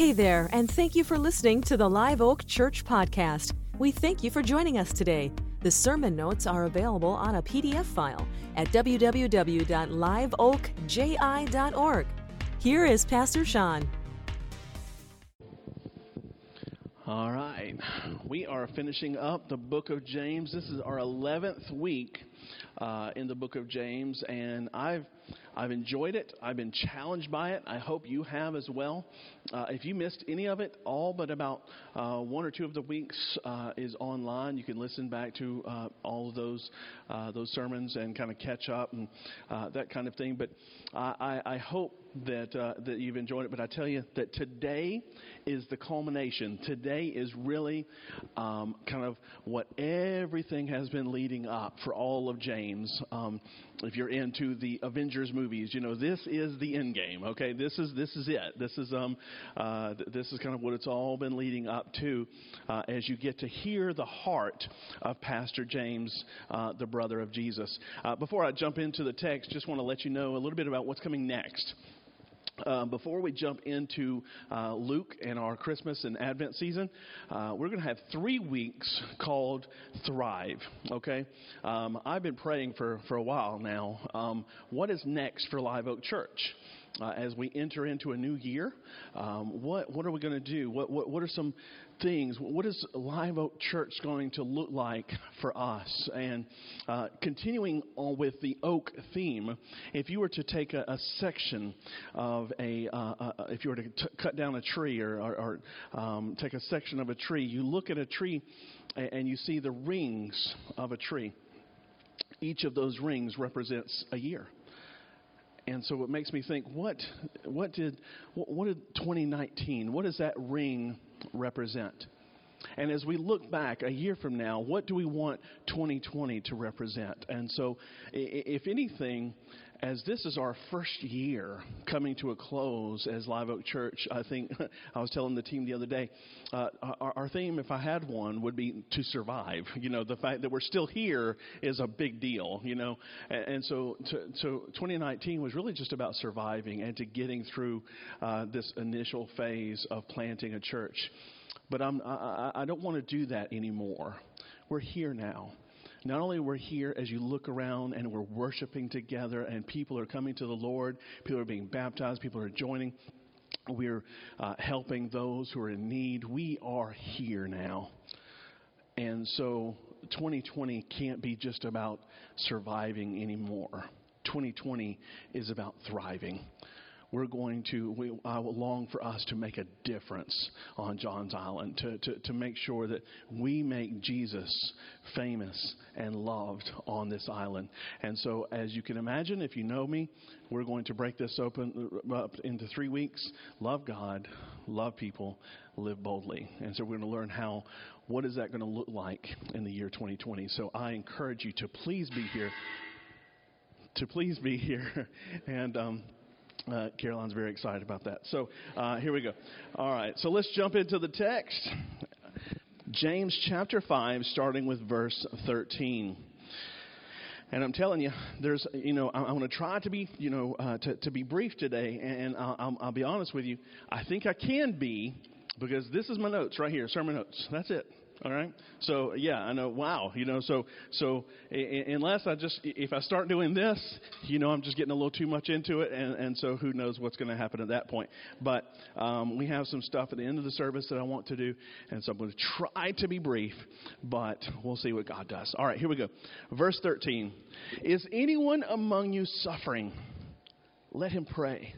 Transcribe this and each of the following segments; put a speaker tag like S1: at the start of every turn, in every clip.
S1: Hey there, and thank you for listening to the Live Oak Church podcast. We thank you for joining us today. The sermon notes are available on a PDF file at www.liveoakji.org. Here is Pastor Sean.
S2: All right. We are finishing up the book of James. This is our 11th week uh, in the book of James, and I've I've enjoyed it. I've been challenged by it. I hope you have as well. Uh, if you missed any of it, all but about uh, one or two of the weeks uh, is online. You can listen back to uh, all of those uh, those sermons and kind of catch up and that kind of thing. But I, I hope that that you've enjoyed it. But I tell you that today is the culmination. Today is really um, kind of what everything has been leading up for all of James. Um, if you're into the Avengers movies, you know this is the end game. Okay, this is this is it. This is um uh, this is kind of what it's all been leading up to, uh, as you get to hear the heart of Pastor James, uh, the brother of Jesus. Uh, before I jump into the text, just want to let you know a little bit about what's coming next. Uh, before we jump into uh, Luke and our Christmas and Advent season, uh, we're going to have three weeks called Thrive. Okay, um, I've been praying for for a while now. Um, what is next for Live Oak Church? Uh, as we enter into a new year. Um, what what are we going to do? What, what what are some things? What is Live Oak Church going to look like for us? And uh, continuing on with the oak theme, if you were to take a, a section of a, uh, uh if you were to t- cut down a tree or, or, or um, take a section of a tree, you look at a tree and, and you see the rings of a tree. Each of those rings represents a year and so it makes me think what what did what did 2019 what does that ring represent and as we look back a year from now what do we want 2020 to represent and so if anything as this is our first year coming to a close as Live Oak Church, I think I was telling the team the other day, uh, our, our, theme, if I had one, would be to survive. You know, the fact that we're still here is a big deal. You know, and, and so to, so 2019 was really just about surviving and to getting through uh, this initial phase of planting a church. But I'm, I, I don't want to do that anymore. We're here now not only we're here as you look around and we're worshiping together and people are coming to the Lord, people are being baptized, people are joining, we're uh, helping those who are in need. We are here now. And so 2020 can't be just about surviving anymore. 2020 is about thriving we're going to, we, I will long for us to make a difference on John's Island, to, to, to make sure that we make Jesus famous and loved on this island. And so, as you can imagine, if you know me, we're going to break this open uh, up into three weeks. Love God, love people, live boldly. And so, we're going to learn how, what is that going to look like in the year 2020. So, I encourage you to please be here. To please be here. And, um, uh, Caroline's very excited about that. So uh, here we go. All right, so let's jump into the text. James chapter 5, starting with verse 13. And I'm telling you, there's, you know, I'm, going to try to be, you know, uh, to, to be brief today. And I'll, I'll, I'll be honest with you. I think I can be because this is my notes right here, sermon notes. That's it. All right. So yeah, I know. Wow. You know. So so unless I just if I start doing this, you know, I'm just getting a little too much into it, and and so who knows what's going to happen at that point. But um, we have some stuff at the end of the service that I want to do, and so I'm going to try to be brief, but we'll see what God does. All right. Here we go. Verse 13. Is anyone among you suffering? Let him pray.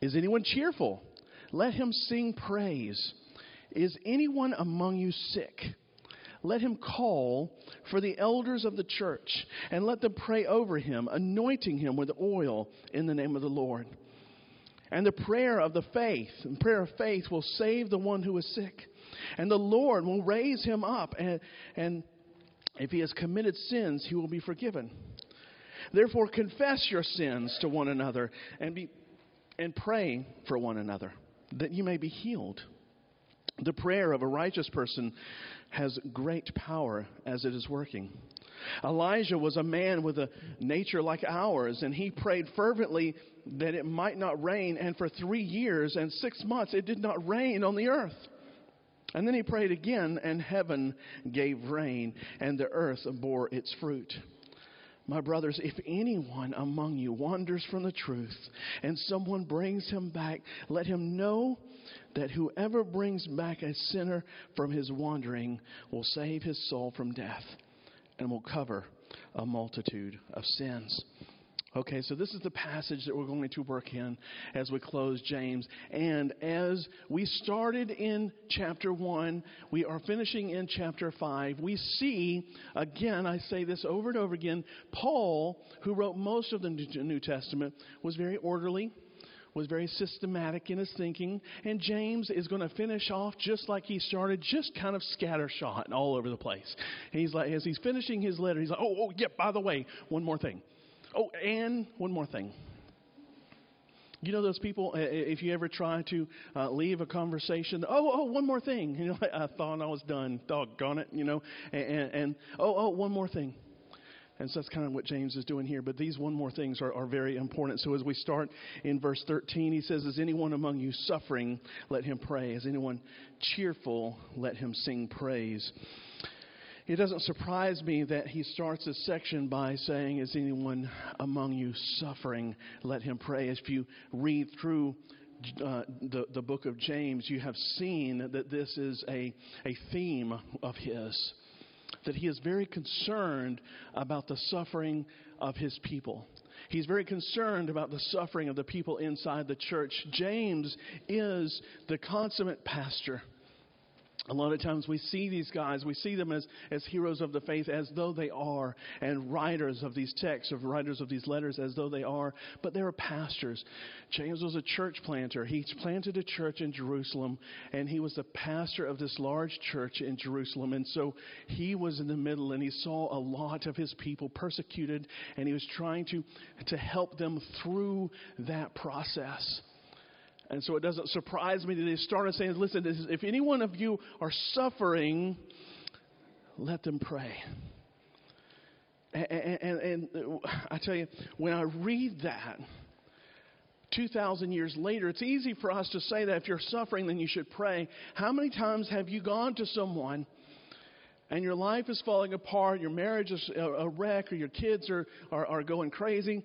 S2: Is anyone cheerful? Let him sing praise. Is anyone among you sick? Let him call for the elders of the church and let them pray over him, anointing him with oil in the name of the Lord. And the prayer of the faith, and prayer of faith will save the one who is sick. And the Lord will raise him up, and, and if he has committed sins, he will be forgiven. Therefore, confess your sins to one another and, be, and pray for one another that you may be healed. The prayer of a righteous person has great power as it is working. Elijah was a man with a nature like ours, and he prayed fervently that it might not rain, and for three years and six months it did not rain on the earth. And then he prayed again, and heaven gave rain, and the earth bore its fruit. My brothers, if anyone among you wanders from the truth and someone brings him back, let him know that whoever brings back a sinner from his wandering will save his soul from death and will cover a multitude of sins. Okay, so this is the passage that we're going to work in as we close James. And as we started in chapter 1, we are finishing in chapter 5. We see, again, I say this over and over again, Paul, who wrote most of the New Testament, was very orderly was very systematic in his thinking, and James is going to finish off just like he started, just kind of scattershot all over the place. He's like, as he's finishing his letter, he's like, oh, oh, yeah, by the way, one more thing. Oh, and one more thing. You know those people, if you ever try to uh, leave a conversation, oh, oh, one more thing. You know, I thought I was done. Doggone it, you know. And, and, and oh, oh, one more thing. And so that's kind of what James is doing here. But these one more things are, are very important. So as we start in verse 13, he says, Is anyone among you suffering? Let him pray. Is anyone cheerful? Let him sing praise. It doesn't surprise me that he starts this section by saying, Is anyone among you suffering? Let him pray. If you read through uh, the, the book of James, you have seen that this is a, a theme of his that he is very concerned about the suffering of his people. He's very concerned about the suffering of the people inside the church. James is the consummate pastor. A lot of times we see these guys, we see them as, as heroes of the faith as though they are, and writers of these texts, of writers of these letters as though they are, but they are pastors. James was a church planter. He planted a church in Jerusalem, and he was the pastor of this large church in Jerusalem. And so he was in the middle, and he saw a lot of his people persecuted, and he was trying to, to help them through that process. And so it doesn't surprise me that they started saying, listen, if any one of you are suffering, let them pray. And, and, and, I tell you, when I read that, 2,000 years later, it's easy for us to say that if you're suffering, then you should pray. How many times have you gone to someone and your life is falling apart, your marriage is a wreck, or your kids are, are, are going crazy?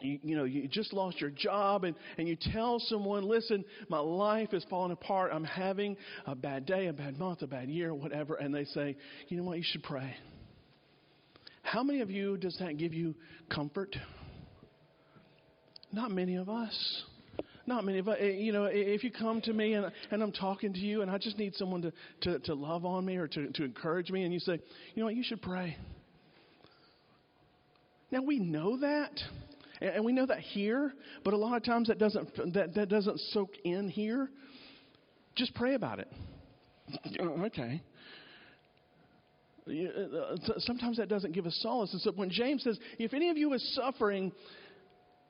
S2: You, you know, you just lost your job and, and you tell someone, listen, my life is falling apart. I'm having a bad day, a bad month, a bad year, whatever. And they say, you know what, you should pray. How many of you does that give you comfort? Not many of us. Not many of us. Eh, you know, if you come to me and, and I'm talking to you and I just need someone to, to, to love on me or to, to encourage me, and you say, you know what, you should pray. Now, we know that. And we know that here, but a lot of times that doesn't, that, that doesn't soak in here. Just pray about it. okay. Uh, sometimes that doesn't give us solace. And so when James says, if any of you is suffering,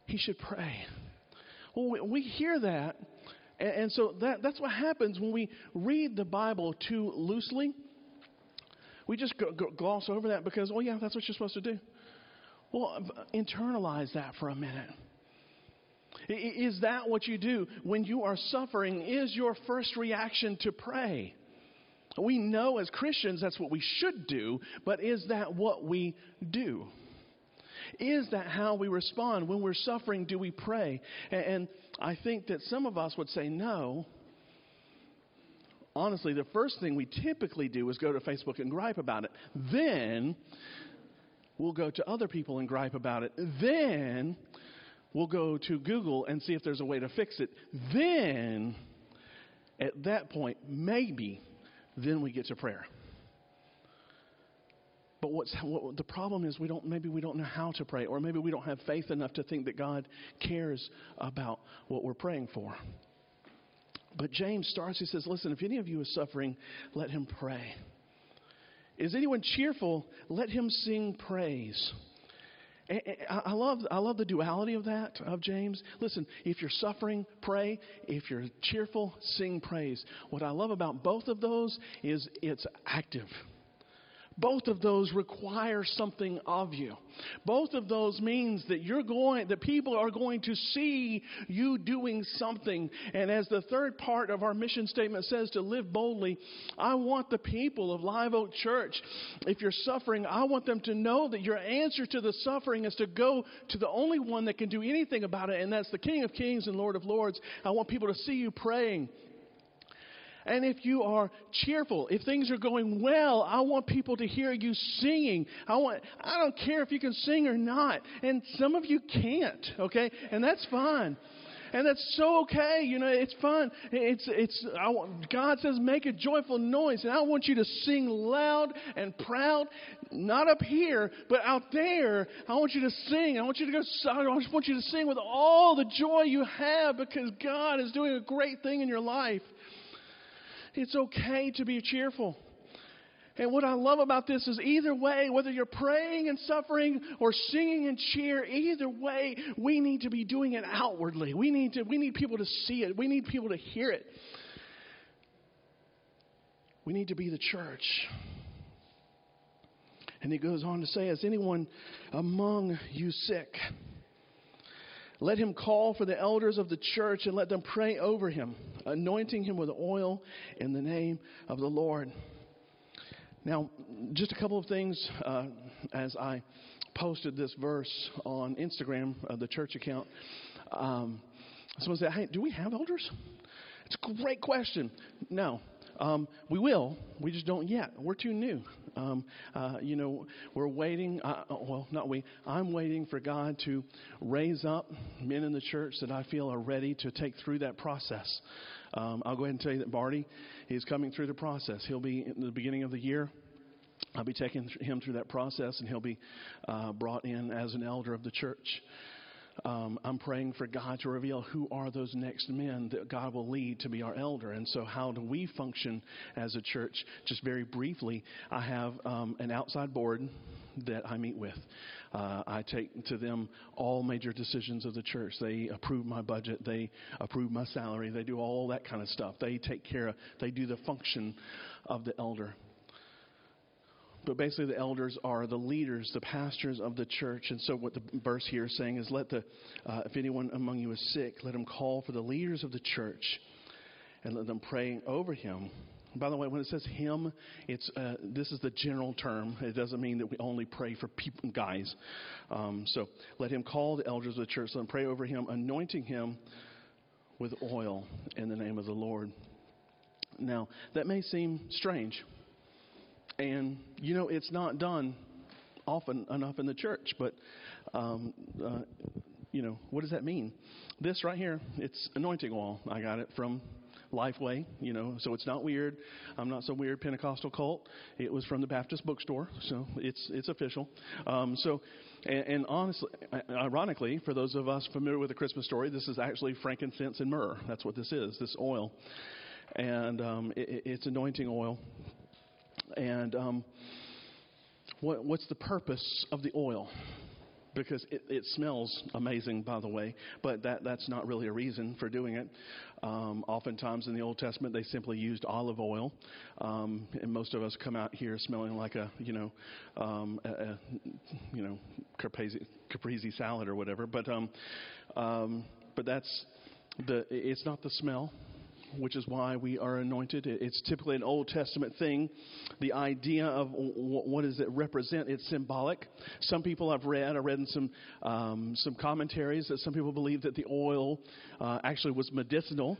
S2: he should pray. Well, we, hear that. And, and so that, that's what happens when we read the Bible too loosely. We just gloss over that because, oh, yeah, that's what you're supposed to do. Well, um, internalize that for a minute. Is that what you do when you are suffering? Is your first reaction to pray? We know as Christians that's what we should do, but is that what we do? Is that how we respond? When we're suffering, do we pray? And I think that some of us would say no. Honestly, the first thing we typically do is go to Facebook and gripe about it. Then We'll go to other people and gripe about it. Then we'll go to Google and see if there's a way to fix it. Then, at that point, maybe, then we get to prayer. But what's what, the problem is we don't maybe we don't know how to pray, or maybe we don't have faith enough to think that God cares about what we're praying for. But James starts. He says, "Listen, if any of you is suffering, let him pray." Is anyone cheerful? Let him sing praise. Eh, eh, I love, I love the duality of that, of James. Listen, if you're suffering, pray. If you're cheerful, sing praise. What I love about both of those is it's active. Both of those require something of you. Both of those means that you're going, that people are going to see you doing something. And as the third part of our mission statement says to live boldly, I want the people of Live Oak Church, if you're suffering, I want them to know that your answer to the suffering is to go to the only one that can do anything about it, and that's the King of Kings and Lord of Lords. I want people to see you praying and if you are cheerful, if things are going well, I want people to hear you singing. I want I don't care if you can sing or not. And some of you can't, okay? And that's fine. And that's so okay. You know, it's fun. It's it's I want, God says make a joyful noise and I want you to sing loud and proud, not up here, but out there. I want you to sing. I want you to go I just want you to sing with all the joy you have because God is doing a great thing in your life. It's okay to be cheerful. And what I love about this is either way, whether you're praying and suffering or singing and cheer, either way, we need to be doing it outwardly. We need to we need people to see it. We need people to hear it. We need to be the church. And he goes on to say, Is anyone among you sick? Let him call for the elders of the church and let them pray over him, anointing him with oil in the name of the Lord. Now, just a couple of things uh, as I posted this verse on Instagram, uh, the church account. Um, someone said, Hey, do we have elders? It's a great question. No, um, we will. We just don't yet. We're too new. Um, uh, you know, we're waiting. Uh, well, not we. I'm waiting for God to raise up men in the church that I feel are ready to take through that process. Um, I'll go ahead and tell you that Barty is coming through the process. He'll be in the beginning of the year. I'll be taking him through that process, and he'll be uh, brought in as an elder of the church um, I'm praying for God to reveal who are those next men that God will lead to be our elder. And so, how do we function as a church? Just very briefly, I have um, an outside board that I meet with. Uh, I take to them all major decisions of the church. They approve my budget. They approve my salary. They do all that kind of stuff. They take care of, they do the function of the elder. But basically, the elders are the leaders, the pastors of the church. And so, what the verse here is saying is, let the, uh, if anyone among you is sick, let him call for the leaders of the church and let them pray over him. By the way, when it says him, it's uh, this is the general term. It doesn't mean that we only pray for people, guys. Um, so let him call the elders of the church. Them pray over him, anointing him with oil in the name of the Lord. Now that may seem strange. And, you know, it's not done often enough in the church, but, um, uh, you know, what does that mean? This right here, it's anointing oil. I got it from Lifeway, you know, so it's not weird. I'm not some weird Pentecostal cult. It was from the Baptist bookstore, so it's it's official. Um, so, and, and honestly, ironically, for those of us familiar with the Christmas story, this is actually frankincense and myrrh. That's what this is. This oil, and um, it, it's anointing oil. And um, what, what's the purpose of the oil? Because it, it, smells amazing, by the way, but that, that's not really a reason for doing it. Um, oftentimes in the Old Testament, they simply used olive oil, um, and most of us come out here smelling like a, you know, um, a, a, you know, caprese, caprese salad or whatever. But, um, um, but that's the. It's not the smell which is why we are anointed. It's typically an Old Testament thing. The idea of what does it represent? It's symbolic. Some people I've read, I read in some um, some commentaries that some people believe that the oil uh, actually was medicinal,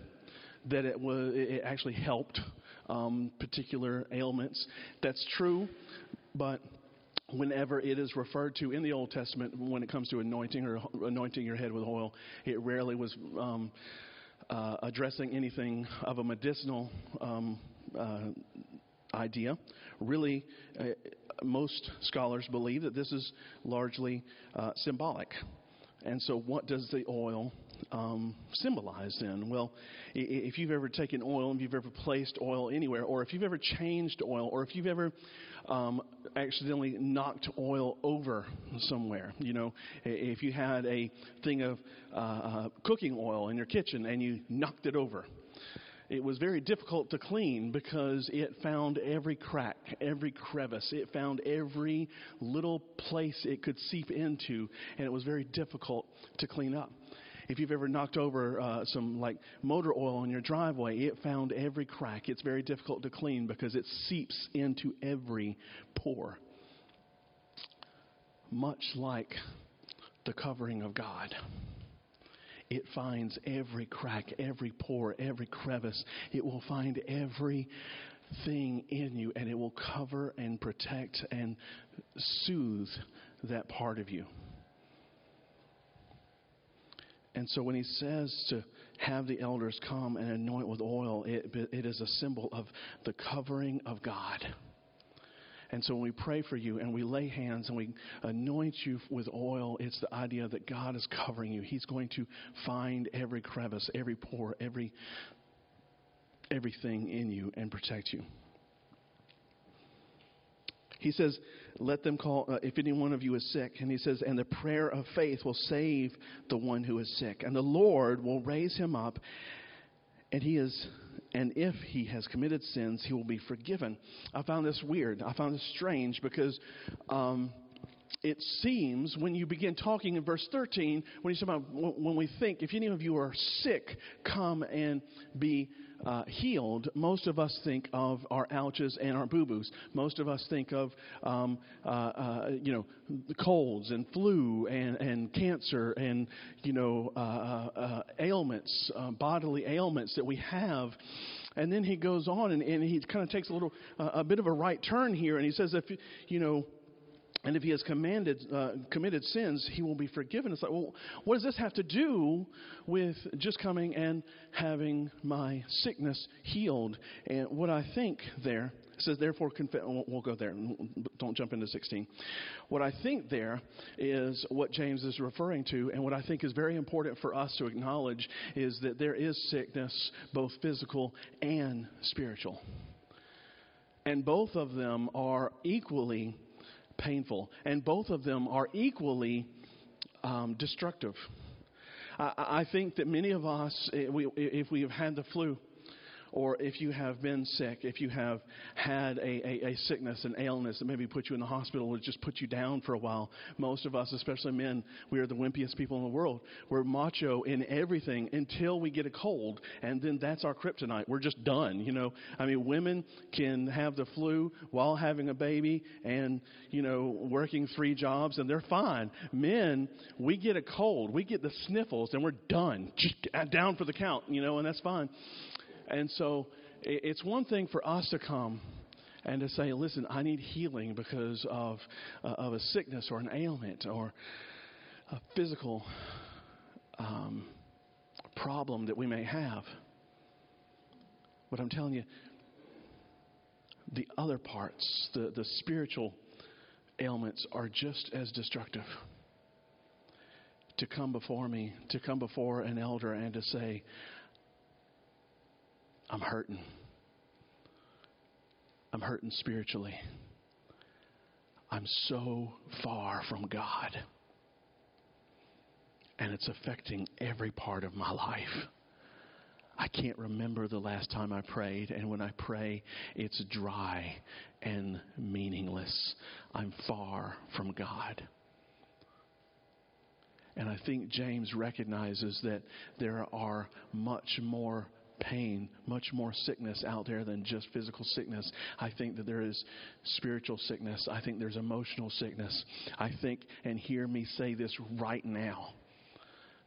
S2: that it was it actually helped um, particular ailments. That's true, but whenever it is referred to in the Old Testament, when it comes to anointing or anointing your head with oil, it rarely was um, uh, addressing anything of a medicinal um, uh, idea. Really, uh, most scholars believe that this is largely uh, symbolic. And so, what does the oil um, symbolize then? Well, if you've ever taken oil and you've ever placed oil anywhere, or if you've ever changed oil, or if you've ever um, accidentally knocked oil over somewhere, you know, if you had a thing of uh, uh, cooking oil in your kitchen and you knocked it over, it was very difficult to clean because it found every crack, every crevice. It found every little place it could seep into, and it was very difficult to clean up. If you've ever knocked over uh, some like motor oil in your driveway, it found every crack. It's very difficult to clean because it seeps into every pore. Much like the covering of God it finds every crack, every pore, every crevice. It will find every thing in you and it will cover and protect and soothe that part of you. And so when he says to have the elders come and anoint with oil, it, it is a symbol of the covering of God. And so when we pray for you and we lay hands and we anoint you with oil, it's the idea that God is covering you. He's going to find every crevice, every pore, every everything in you and protect you. He says, let them call, uh, if any one of you is sick. And he says, and the prayer of faith will save the one who is sick. And the Lord will raise him up. And he is and if he has committed sins, he will be forgiven. I found this weird. I found this strange because um, it seems when you begin talking in verse 13, when you talk about when we think, if any of you are sick, come and be uh, healed, most of us think of our ouches and our boo boos. Most of us think of, um, uh, uh, you know, colds and flu and, and cancer and, you know, uh, uh, uh, ailments, bodily ailments that we have. And then he goes on and, and he kind of takes a little, a bit of a right turn here, and he says, if, you know, and if he has commanded, uh, committed sins, he will be forgiven. It's like, well, what does this have to do with just coming and having my sickness healed? And what I think there says, therefore. We'll go there. Don't jump into 16. What I think there is what James is referring to, and what I think is very important for us to acknowledge is that there is sickness, both physical and spiritual. And both of them are equally painful. And both of them are equally um, destructive. I, I, think that many of us, eh, if we have had the flu, or if you have been sick, if you have had a, a, a, sickness, an illness that maybe put you in the hospital or just put you down for a while, most of us, especially men, we are the wimpiest people in the world. We're macho in everything until we get a cold, and then that's our kryptonite. We're just done, you know. I mean, women can have the flu while having a baby and, you know, working three jobs, and they're fine. Men, we get a cold, we get the sniffles, and we're done, just down for the count, you know, and that's fine. And so it's one thing for us to come and to say, listen, I need healing because of, uh, of a sickness or an ailment or a physical um, problem that we may have. But I'm telling you, the other parts, the, the spiritual ailments, are just as destructive. To come before me, to come before an elder and to say, I'm hurting. I'm hurting spiritually. I'm so far from God. And it's affecting every part of my life. I can't remember the last time I prayed, and when I pray, it's dry and meaningless. I'm far from God. And I think James recognizes that there are much more pain, much more sickness out there than just physical sickness. I think that there is spiritual sickness. I think there's emotional sickness. I think, and hear me say this right now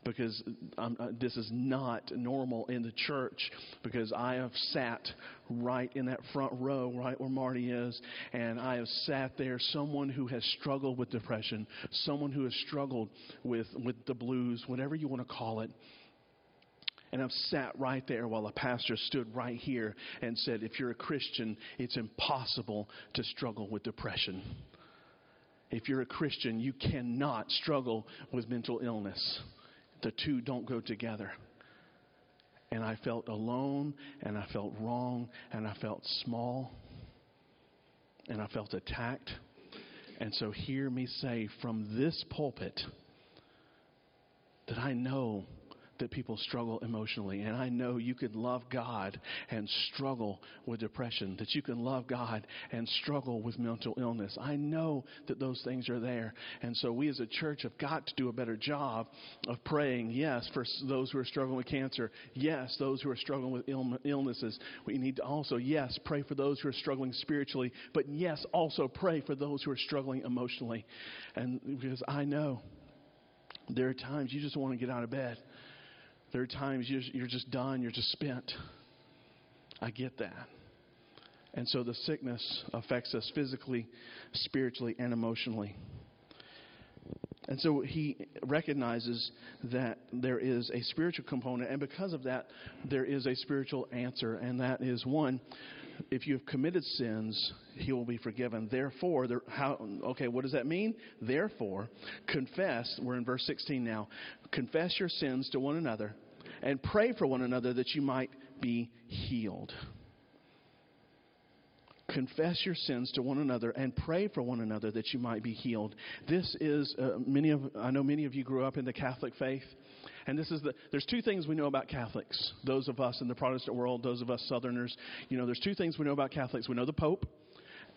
S2: because uh, this is not normal in the church because I have sat right in that front row, right where Marty is, and I have sat there, someone who has struggled with depression, someone who has struggled with, with the blues, whatever you want to call it. And I've sat right there while a pastor stood right here and said, if you're a Christian, it's impossible to struggle with depression. If you're a Christian, you cannot struggle with mental illness. The two don't go together. And I felt alone, and I felt wrong, and I felt small, and I felt attacked. And so, hear me say from this pulpit that I know that people struggle emotionally. And I know you can love God and struggle with depression, that you can love God and struggle with mental illness. I know that those things are there. And so we as a church have got to do a better job of praying, yes, for those who are struggling with cancer, yes, those who are struggling with Ill- illnesses. We need to also, yes, pray for those who are struggling spiritually, but yes, also pray for those who are struggling emotionally. And because I know there are times you just want to get out of bed. There are times you're, you're just done, you're just spent. I get that. And so the sickness affects us physically, spiritually, and emotionally. And so he recognizes that there is a spiritual component, and because of that, there is a spiritual answer, and that is one, if you have committed sins, he will be forgiven. Therefore, there, how, okay, what does that mean? Therefore, confess, we're in verse 16 now, confess your sins to one another and pray for one another that you might be healed. Confess your sins to one another and pray for one another that you might be healed. This is uh, many of I know many of you grew up in the Catholic faith. And this is the, there's two things we know about Catholics. Those of us in the Protestant world, those of us Southerners, you know, there's two things we know about Catholics. We know the Pope,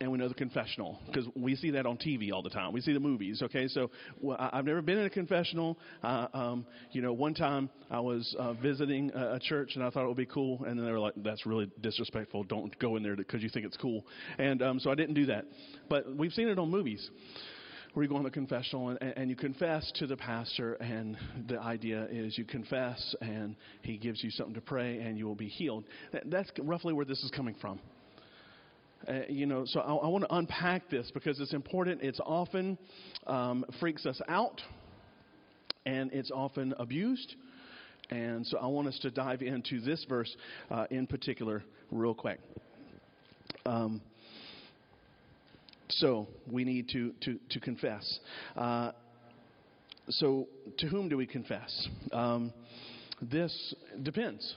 S2: and we know the confessional because we see that on TV all the time. We see the movies. Okay, so well, I've never been in a confessional. Uh, um, you know, one time I was uh, visiting a, a church and I thought it would be cool, and then they were like, "That's really disrespectful. Don't go in there because you think it's cool." And um, so I didn't do that. But we've seen it on movies where you go on the confessional and, and, you confess to the pastor, and the idea is you confess, and he gives you something to pray, and you will be healed. That, that's roughly where this is coming from. Uh, you know, so I, I want to unpack this because it's important. It's often um, freaks us out, and it's often abused. And so I want us to dive into this verse uh, in particular real quick. Um, so we need to, to, to confess. Uh, so to whom do we confess? Um, this depends.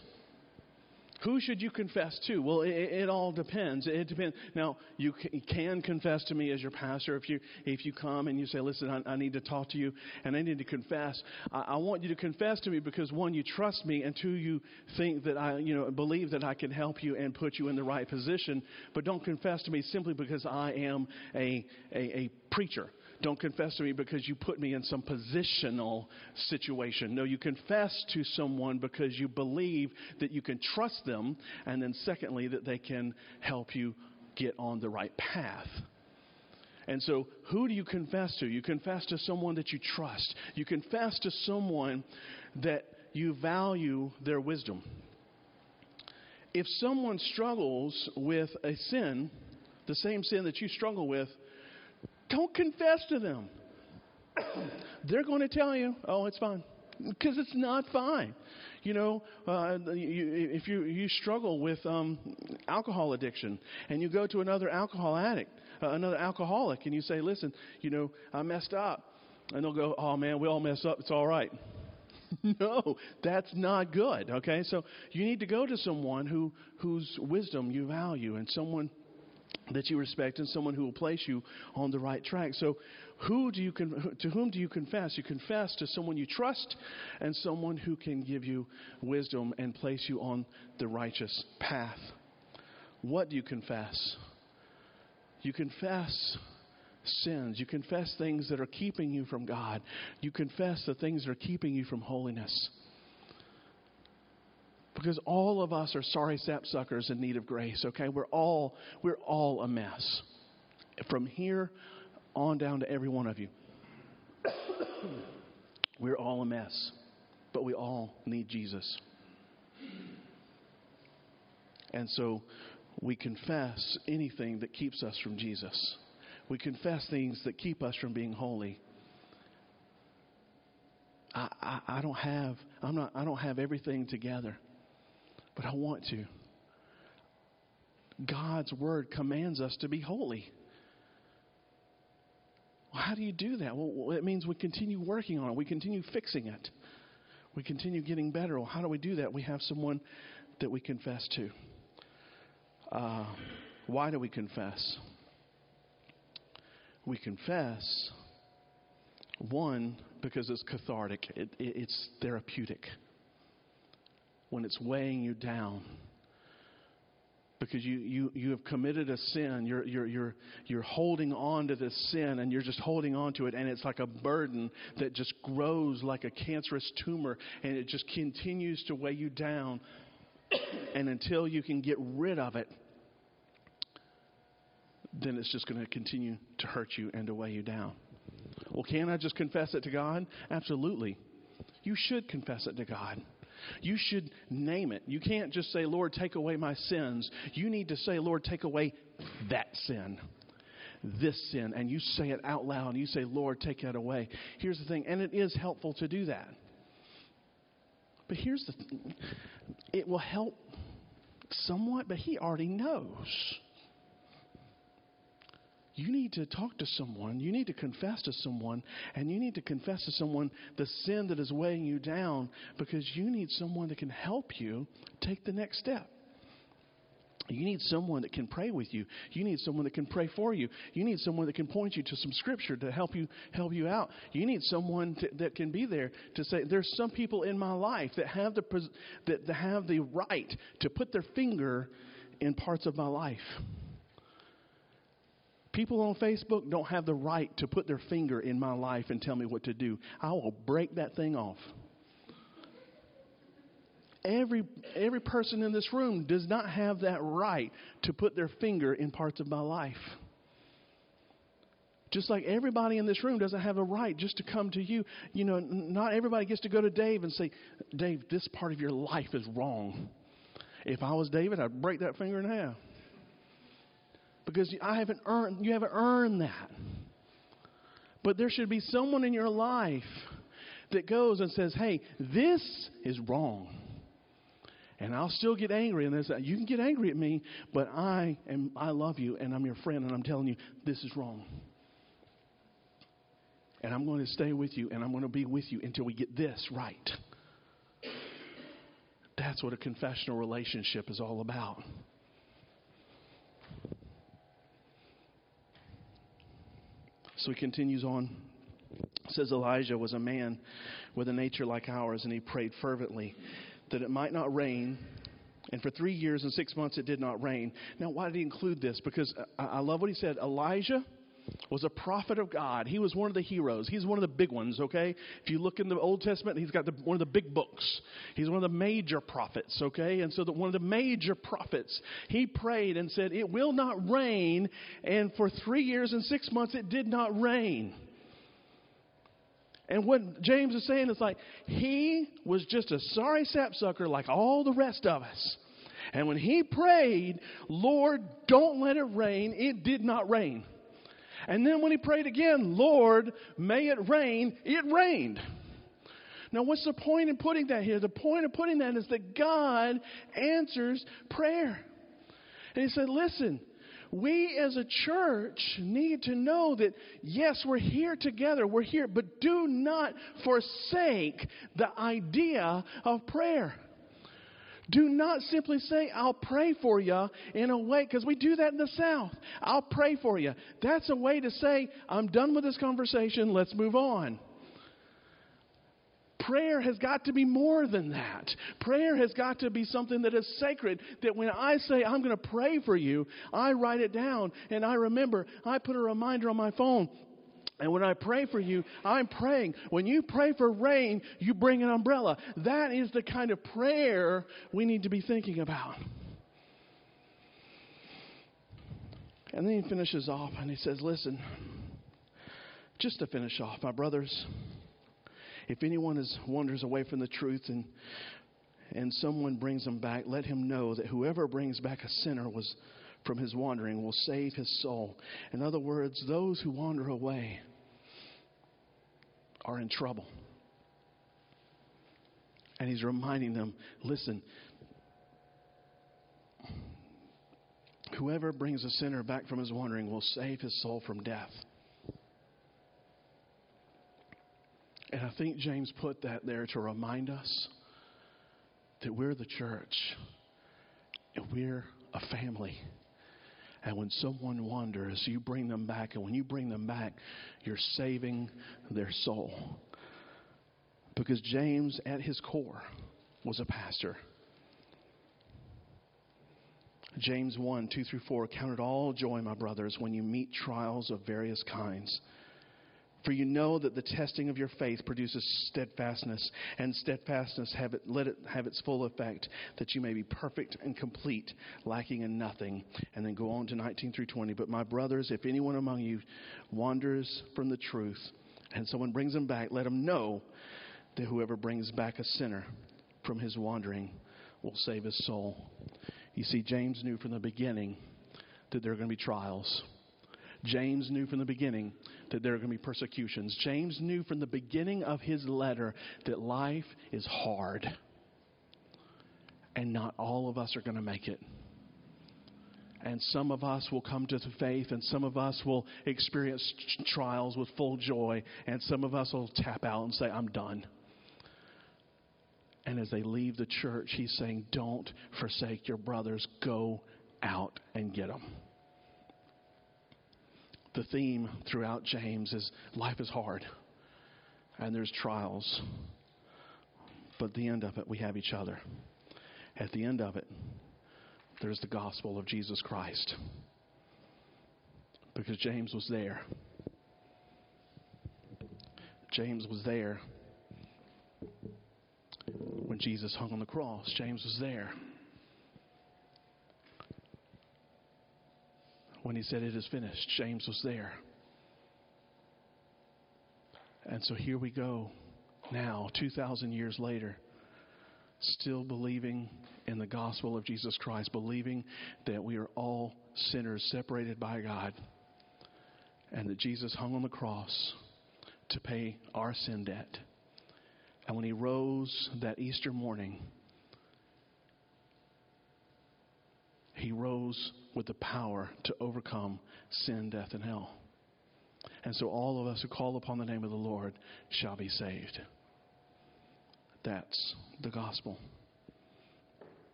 S2: Who should you confess to? Well, it, it all depends. It depends. Now, you can confess to me as your pastor if you if you come and you say, "Listen, I, I need to talk to you, and I need to confess." I, I, want you to confess to me because one, you trust me, and two, you think that I, you know, believe that I can help you and put you in the right position. But don't confess to me simply because I am a a, a preacher. Don't confess to me because you put me in some positional situation. No, you confess to someone because you believe that you can trust them, and then secondly, that they can help you get on the right path. And so, who do you confess to? You confess to someone that you trust. You confess to someone that you value their wisdom. If someone struggles with a sin, the same sin that you struggle with, don't confess to them. They're going to tell you, oh, it's fine. Because it's not fine. You know, uh, you, if you, you struggle with um, alcohol addiction and you go to another alcohol addict, uh, another alcoholic, and you say, listen, you know, I messed up. And they'll go, oh, man, we all mess up. It's all right. no, that's not good. Okay, so you need to go to someone who whose wisdom you value and someone that you respect and someone who will place you on the right track. So, who do you con- to whom do you confess? You confess to someone you trust and someone who can give you wisdom and place you on the righteous path. What do you confess? You confess sins. You confess things that are keeping you from God. You confess the things that are keeping you from holiness. Because all of us are sorry sapsuckers in need of grace, okay? We're all, we're all a mess. From here on down to every one of you. we're all a mess, but we all need Jesus. And so we confess anything that keeps us from Jesus. We confess things that keep us from being holy. I, I, I don't have I'm not I don't have everything together but I want to. God's word commands us to be holy. Well, how do you do that? Well, it means we continue working on it, we continue fixing it, we continue getting better. Well, how do we do that? We have someone that we confess to. Uh, why do we confess? We confess, one, because it's cathartic, it, it, it's therapeutic. When it's weighing you down because you, you, you have committed a sin. You're, you're, you're, you're holding on to this sin and you're just holding on to it, and it's like a burden that just grows like a cancerous tumor and it just continues to weigh you down. and until you can get rid of it, then it's just going to continue to hurt you and to weigh you down. Well, can I just confess it to God? Absolutely. You should confess it to God. You should name it. You can't just say, Lord, take away my sins. You need to say, Lord, take away that sin. This sin. And you say it out loud. And you say, Lord, take that away. Here's the thing. And it is helpful to do that. But here's the thing it will help somewhat, but He already knows you need to talk to someone. You need to confess to someone. And you need to confess to someone the sin that is weighing you down because you need someone that can help you take the next step. You need someone that can pray with you. You need someone that can pray for you. You need someone that can point you to some scripture to help you help you out. You need someone to, that can be there to say, "There's some people in my life that have the that have the right to put their finger in parts of my life." People on Facebook don't have the right to put their finger in my life and tell me what to do. I will break that thing off. Every, every person in this room does not have that right to put their finger in parts of my life. Just like everybody in this room doesn't have a right just to come to you. You know, not everybody gets to go to Dave and say, Dave, this part of your life is wrong. If I was David, I'd break that finger in half because I haven't earned, you haven't earned that. But there should be someone in your life that goes and says, hey, this is wrong. And I'll still get angry. And there's you can get angry at me, but I am I love you and I'm your friend and I'm telling you this is wrong. And I'm going to stay with you and I'm going to be with you until we get this right. That's what a confessional relationship is all about. So he continues on. says Elijah was a man with a nature like ours, and he prayed fervently that it might not rain. And for three years and six months, it did not rain. Now, why did he include this? Because I love what he said. Elijah was a prophet of God. He was one of the heroes. He's one of the big ones, okay? If you look in the Old Testament, he's got the, one of the big books. He's one of the major prophets, okay? And so the, one of the major prophets, he prayed and said, It will not rain. And for three years and six months, it did not rain. And what James is saying is like, he was just a sorry sapsucker like all the rest of us. And when he prayed, Lord, don't let it rain, it did not rain. And then when he prayed again, Lord, may it rain, it rained. Now, what's the point in putting that here? The point of putting that is that God answers prayer. And he said, listen, we as a church need to know that, yes, we're here together, we're here, but do not forsake the idea of prayer. Do not simply say, I'll pray for you in a way, because we do that in the South. I'll pray for you. That's a way to say, I'm done with this conversation, let's move on. Prayer has got to be more than that. Prayer has got to be something that is sacred. That when I say, I'm going to pray for you, I write it down and I remember. I put a reminder on my phone. And when I pray for you, I'm praying. When you pray for rain, you bring an umbrella. That is the kind of prayer we need to be thinking about. And then he finishes off and he says, Listen, just to finish off, my brothers, if anyone is wanders away from the truth and and someone brings them back, let him know that whoever brings back a sinner was from his wandering will save his soul. In other words, those who wander away are in trouble. And he's reminding them listen, whoever brings a sinner back from his wandering will save his soul from death. And I think James put that there to remind us that we're the church and we're a family. And when someone wanders, you bring them back. And when you bring them back, you're saving their soul. Because James, at his core, was a pastor. James 1 2 through 4 Count it all joy, my brothers, when you meet trials of various kinds for you know that the testing of your faith produces steadfastness, and steadfastness have it, let it have its full effect, that you may be perfect and complete, lacking in nothing. And then go on to 19 through 20. But my brothers, if anyone among you wanders from the truth, and someone brings him back, let him know that whoever brings back a sinner from his wandering will save his soul. You see, James knew from the beginning that there are going to be trials. James knew from the beginning that there are going to be persecutions. James knew from the beginning of his letter that life is hard. And not all of us are going to make it. And some of us will come to the faith, and some of us will experience trials with full joy, and some of us will tap out and say, I'm done. And as they leave the church, he's saying, Don't forsake your brothers. Go out and get them. The theme throughout James is life is hard and there's trials. But the end of it, we have each other. At the end of it, there's the gospel of Jesus Christ. Because James was there. James was there when Jesus hung on the cross. James was there. When he said, It is finished, James was there. And so here we go now, 2,000 years later, still believing in the gospel of Jesus Christ, believing that we are all sinners separated by God, and that Jesus hung on the cross to pay our sin debt. And when he rose that Easter morning, he rose with the power to overcome sin, death, and hell. And so all of us who call upon the name of the Lord shall be saved. That's the gospel.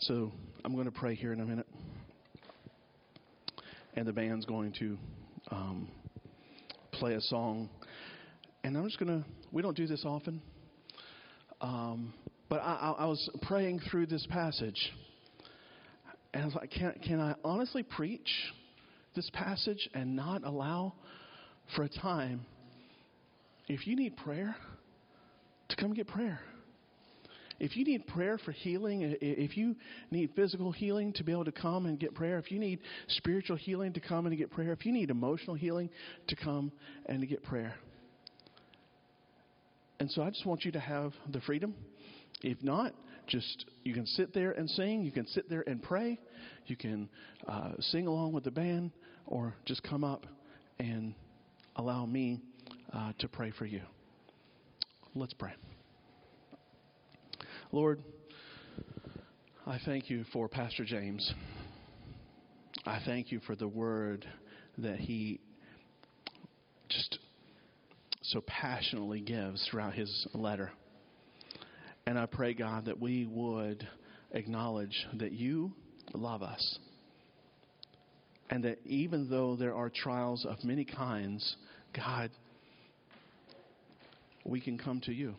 S2: So I'm going to pray here in a minute. And the band's going to um, play a song. And I'm just going to we don't do this often. Um, but I, I, was praying through this passage, and I was like, can, can I honestly preach this passage and not allow for a time, if you need prayer, to come get prayer? If you need prayer for healing, if you need physical healing to be able to come and get prayer, if you need spiritual healing to come and get prayer, if you need emotional healing to come and to get prayer, and so I just want you to have the freedom. If not, just you can sit there and sing, you can sit there and pray, you can uh, sing along with the band, or just come up and allow me uh, to pray for you. Let's pray. Lord, I thank you for Pastor James. I thank you for the word that he just so passionately gives throughout his letter. And I pray, God, that we would acknowledge that you love us. And that even though there are trials of many kinds, God, we can come to you.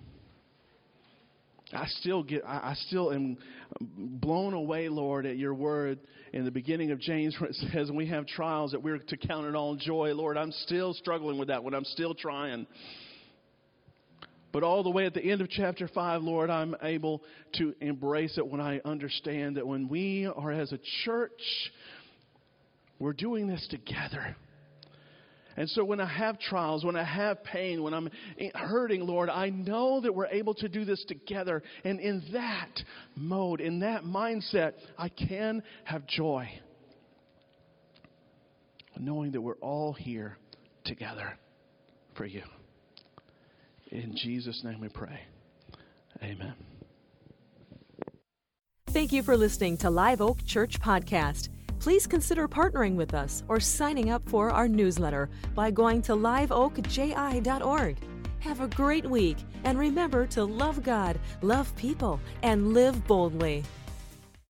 S2: I still get, I, still am blown away, Lord, at your word in the beginning of James where it says, when we have trials that we're to count it all joy. Lord, I'm still struggling with that one. I'm still trying. But all the way at the end of chapter 5, Lord, I'm able to embrace it when I understand that when we are as a church, we're doing this together. And so when I have trials, when I have pain, when I'm hurting, Lord, I know that we're able to do this together. And in that mode, in that mindset, I can have joy. Knowing that we're all here together for you. In Jesus' name we pray. Amen.
S1: Thank you for listening to Live Oak Church Podcast please consider partnering with us or signing up for our newsletter by going to liveoakji.org. Have a great week and remember to love God, love people, and live boldly.